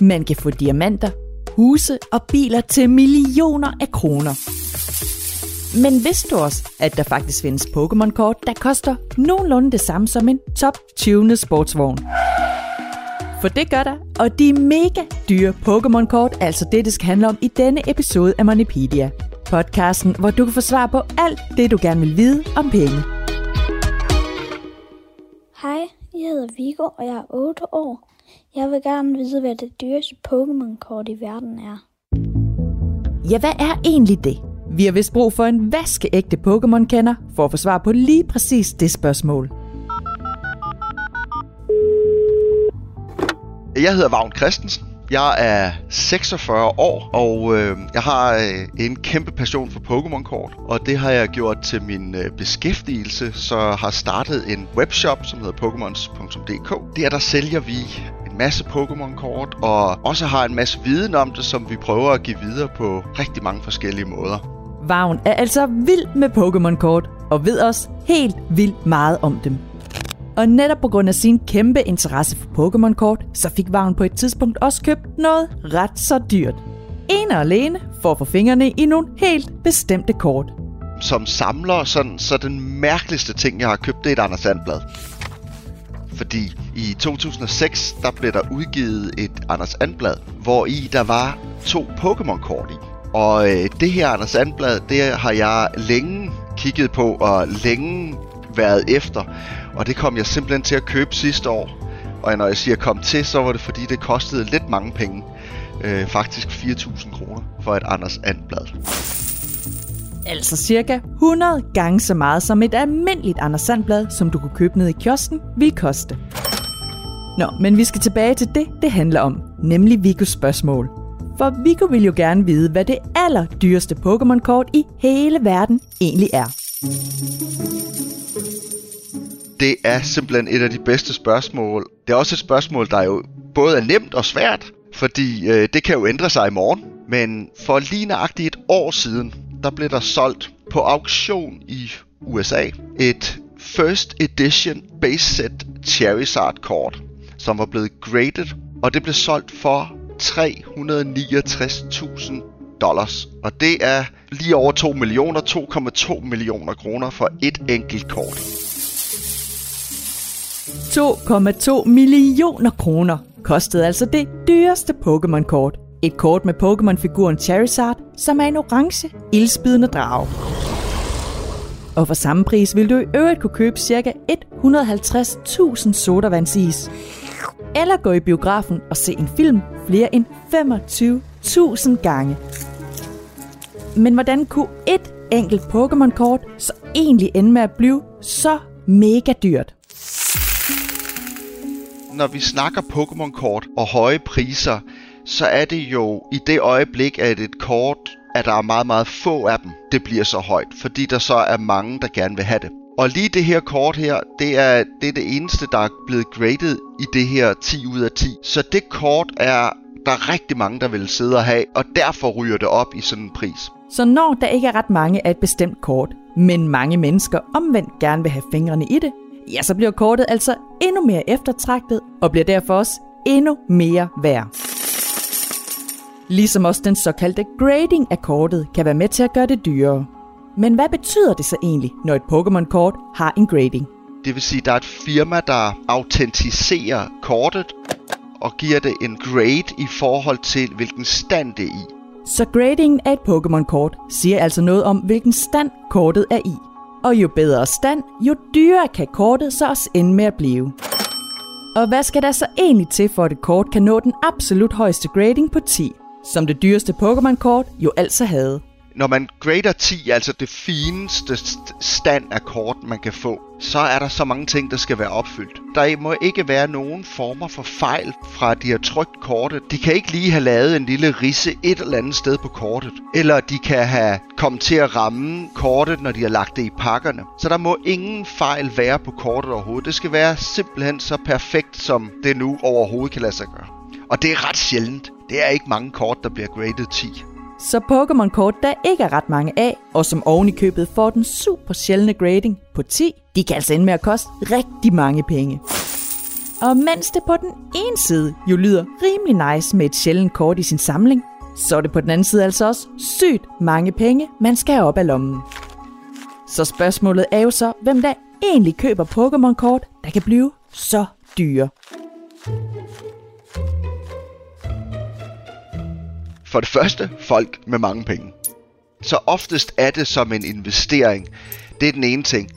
Man kan få diamanter, huse og biler til millioner af kroner. Men vidste du også, at der faktisk findes Pokémon-kort, der koster nogenlunde det samme som en top 20 sportsvogn? For det gør der, og de mega dyre Pokémon-kort er altså det, det skal handle om i denne episode af Moneypedia. Podcasten, hvor du kan få svar på alt det, du gerne vil vide om penge. Hej, jeg hedder Vigo, og jeg er 8 år. Jeg vil gerne vide, hvad det dyreste Pokémon-kort i verden er. Ja, hvad er egentlig det? Vi har vist brug for en vaskeægte Pokémon-kender for at få svar på lige præcis det spørgsmål. Jeg hedder Vagn Christensen. Jeg er 46 år, og øh, jeg har øh, en kæmpe passion for Pokémon-kort, og det har jeg gjort til min øh, beskæftigelse, så har startet en webshop, som hedder pokemons.dk. Der der sælger vi en masse Pokémon-kort, og også har en masse viden om det, som vi prøver at give videre på rigtig mange forskellige måder. Vagn er altså vild med Pokémon-kort, og ved også helt vildt meget om dem. Og netop på grund af sin kæmpe interesse for Pokémon-kort, så fik Vagn på et tidspunkt også købt noget ret så dyrt. En og alene for at få fingrene i nogle helt bestemte kort. Som samler, sådan, så den mærkeligste ting, jeg har købt, det er et Anders Sandblad. Fordi i 2006, der blev der udgivet et Anders Sandblad, hvor i der var to Pokémon-kort i. Og øh, det her Anders Sandblad, det har jeg længe kigget på og længe været efter. Og det kom jeg simpelthen til at købe sidste år. Og når jeg siger kom til, så var det fordi, det kostede lidt mange penge. Øh, faktisk 4.000 kroner for et Anders Andblad. Altså cirka 100 gange så meget som et almindeligt Anders Sandblad, som du kunne købe ned i kiosken, vil koste. Nå, men vi skal tilbage til det, det handler om, nemlig Vigos spørgsmål. For Viggo vil jo gerne vide, hvad det allerdyreste Pokémon-kort i hele verden egentlig er. Det er simpelthen et af de bedste spørgsmål. Det er også et spørgsmål, der jo både er nemt og svært, fordi øh, det kan jo ændre sig i morgen. Men for lige nøjagtigt et år siden, der blev der solgt på auktion i USA et First Edition Base Set Charizard kort, som var blevet graded, og det blev solgt for 369.000 dollars. Og det er lige over 2 millioner, 2,2 millioner kroner for et enkelt kort. 2,2 millioner kroner kostede altså det dyreste Pokémon-kort. Et kort med Pokémon-figuren Charizard, som er en orange, ildspidende drage. Og for samme pris vil du i øvrigt kunne købe ca. 150.000 sodavandsis. Eller gå i biografen og se en film flere end 25.000 gange. Men hvordan kunne et enkelt Pokémon-kort så egentlig ende med at blive så mega dyrt? Når vi snakker Pokémon-kort og høje priser, så er det jo i det øjeblik, at et kort, at der er meget, meget få af dem, det bliver så højt, fordi der så er mange, der gerne vil have det. Og lige det her kort her, det er, det er det eneste, der er blevet graded i det her 10 ud af 10. Så det kort er der er rigtig mange, der vil sidde og have, og derfor ryger det op i sådan en pris. Så når der ikke er ret mange af et bestemt kort, men mange mennesker omvendt gerne vil have fingrene i det, ja, så bliver kortet altså endnu mere eftertragtet og bliver derfor også endnu mere værd. Ligesom også den såkaldte grading af kortet kan være med til at gøre det dyrere. Men hvad betyder det så egentlig, når et Pokémon-kort har en grading? Det vil sige, at der er et firma, der autentiserer kortet og giver det en grade i forhold til, hvilken stand det er i. Så gradingen af et Pokémon-kort siger altså noget om, hvilken stand kortet er i. Og jo bedre stand, jo dyrere kan kortet så også ende med at blive. Og hvad skal der så egentlig til, for at et kort kan nå den absolut højeste grading på 10? Som det dyreste Pokémon-kort jo altså havde. Når man grader 10, altså det fineste stand af kort, man kan få, så er der så mange ting, der skal være opfyldt. Der må ikke være nogen former for fejl fra de har trykt kortet. De kan ikke lige have lavet en lille risse et eller andet sted på kortet. Eller de kan have kommet til at ramme kortet, når de har lagt det i pakkerne. Så der må ingen fejl være på kortet overhovedet. Det skal være simpelthen så perfekt, som det nu overhovedet kan lade sig gøre. Og det er ret sjældent. Det er ikke mange kort, der bliver graded 10. Så Pokémon-kort, der ikke er ret mange af, og som oven i købet får den super sjældne grading på 10, de kan altså ende med at koste rigtig mange penge. Og mens det på den ene side jo lyder rimelig nice med et sjældent kort i sin samling, så er det på den anden side altså også sygt mange penge, man skal have op af lommen. Så spørgsmålet er jo så, hvem der egentlig køber Pokémon-kort, der kan blive så dyre. For det første, folk med mange penge. Så oftest er det som en investering. Det er den ene ting.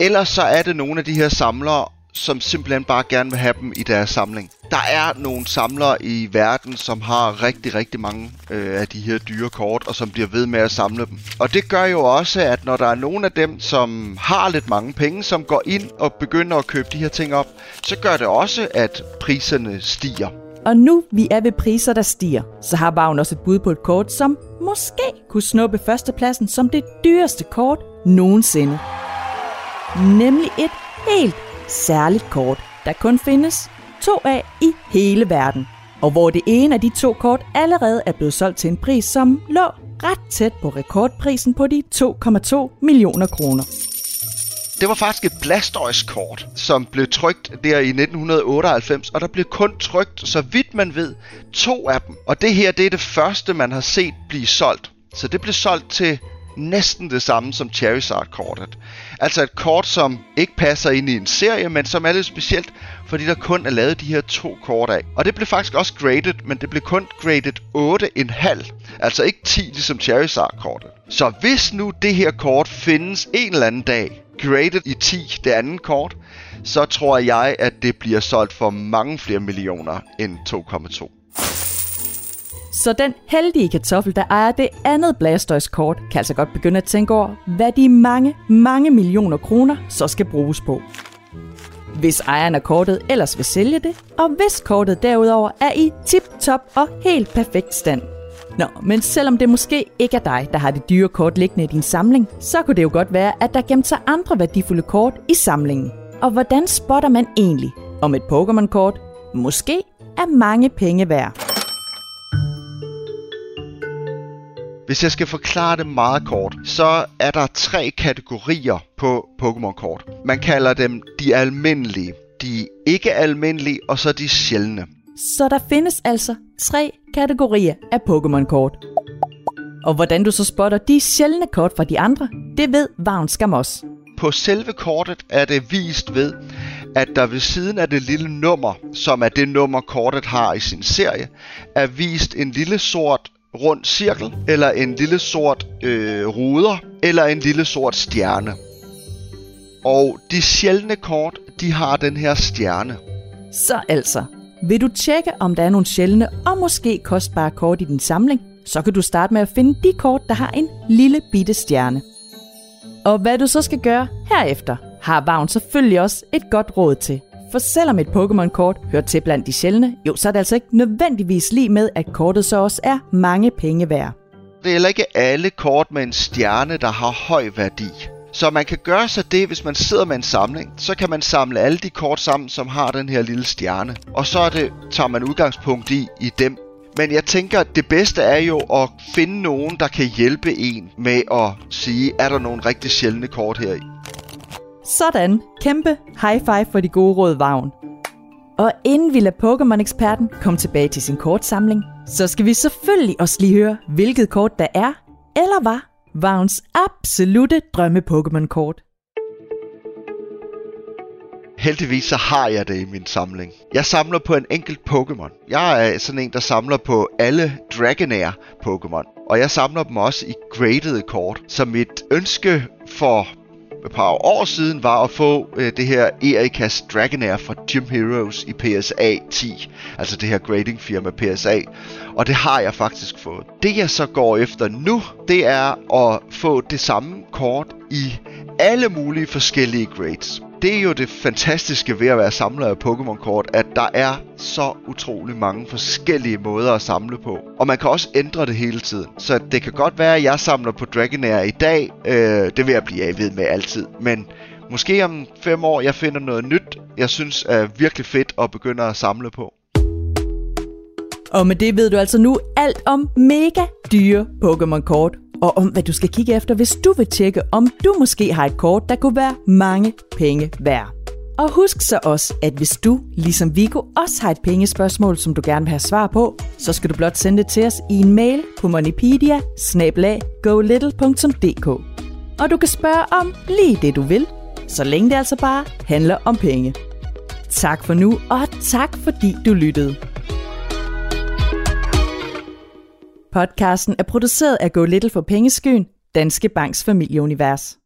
Ellers så er det nogle af de her samlere, som simpelthen bare gerne vil have dem i deres samling. Der er nogle samlere i verden, som har rigtig, rigtig mange øh, af de her dyre kort, og som bliver ved med at samle dem. Og det gør jo også, at når der er nogle af dem, som har lidt mange penge, som går ind og begynder at købe de her ting op, så gør det også, at priserne stiger. Og nu vi er ved priser, der stiger, så har Bavn også et bud på et kort, som måske kunne snuppe førstepladsen som det dyreste kort nogensinde. Nemlig et helt særligt kort, der kun findes to af i hele verden. Og hvor det ene af de to kort allerede er blevet solgt til en pris, som lå ret tæt på rekordprisen på de 2,2 millioner kroner. Det var faktisk et Blastoise-kort, som blev trykt der i 1998, og der blev kun trykt, så vidt man ved, to af dem. Og det her, det er det første, man har set blive solgt. Så det blev solgt til næsten det samme som Charizard-kortet. Altså et kort, som ikke passer ind i en serie, men som er lidt specielt, fordi der kun er lavet de her to kort af. Og det blev faktisk også graded, men det blev kun graded 8,5. Altså ikke 10 ligesom Charizard-kortet. Så hvis nu det her kort findes en eller anden dag, graded i 10, det andet kort, så tror jeg, at det bliver solgt for mange flere millioner end 2,2. Så den heldige kartoffel, der ejer det andet Blastoise-kort, kan altså godt begynde at tænke over, hvad de mange, mange millioner kroner så skal bruges på. Hvis ejeren af kortet ellers vil sælge det, og hvis kortet derudover er i tip-top og helt perfekt stand. Nå, men selvom det måske ikke er dig, der har det dyre kort liggende i din samling, så kunne det jo godt være, at der gemt sig andre værdifulde kort i samlingen. Og hvordan spotter man egentlig, om et Pokémon-kort måske er mange penge værd? Hvis jeg skal forklare det meget kort, så er der tre kategorier på Pokémon-kort. Man kalder dem de almindelige, de ikke almindelige og så de sjældne. Så der findes altså tre kategorier af Pokémon-kort. Og hvordan du så spotter de sjældne kort fra de andre, det ved Vagn Skamos. På selve kortet er det vist ved, at der ved siden af det lille nummer, som er det nummer kortet har i sin serie, er vist en lille sort rund cirkel, eller en lille sort øh, ruder, eller en lille sort stjerne. Og de sjældne kort, de har den her stjerne. Så altså, vil du tjekke, om der er nogle sjældne og måske kostbare kort i din samling, så kan du starte med at finde de kort, der har en lille bitte stjerne. Og hvad du så skal gøre herefter, har Vagn selvfølgelig også et godt råd til. For selvom et Pokémon-kort hører til blandt de sjældne, jo, så er det altså ikke nødvendigvis lige med, at kortet så også er mange penge værd. Det er heller ikke alle kort med en stjerne, der har høj værdi. Så man kan gøre sig det, hvis man sidder med en samling, så kan man samle alle de kort sammen, som har den her lille stjerne. Og så er det, tager man udgangspunkt i, i dem. Men jeg tænker, at det bedste er jo at finde nogen, der kan hjælpe en med at sige, er der nogle rigtig sjældne kort her i. Sådan. Kæmpe high five for de gode råd, Vagn. Og inden vi lader Pokémon-eksperten komme tilbage til sin kortsamling, så skal vi selvfølgelig også lige høre, hvilket kort der er, eller var, Vagns absolute drømme Pokémon-kort. Heldigvis så har jeg det i min samling. Jeg samler på en enkelt Pokémon. Jeg er sådan en, der samler på alle Dragonair Pokémon. Og jeg samler dem også i graded kort. Så mit ønske for et par år siden var at få øh, det her Erikas Dragonair fra Gym Heroes i PSA 10. Altså det her grading firma PSA. Og det har jeg faktisk fået. Det jeg så går efter nu, det er at få det samme kort i alle mulige forskellige grades det er jo det fantastiske ved at være samler af Pokémon-kort, at der er så utrolig mange forskellige måder at samle på. Og man kan også ændre det hele tiden. Så det kan godt være, at jeg samler på Dragonair i dag. Øh, det vil jeg blive af ved med altid. Men måske om fem år, jeg finder noget nyt, jeg synes er virkelig fedt at begynde at samle på. Og med det ved du altså nu alt om mega dyre Pokémon-kort og om hvad du skal kigge efter, hvis du vil tjekke, om du måske har et kort, der kunne være mange penge værd. Og husk så også, at hvis du, ligesom Vigo, også har et pengespørgsmål, som du gerne vil have svar på, så skal du blot sende det til os i en mail på moneypedia Og du kan spørge om lige det, du vil, så længe det altså bare handler om penge. Tak for nu, og tak fordi du lyttede. Podcasten er produceret af Go Little for Pengeskyen, Danske Banks familieunivers.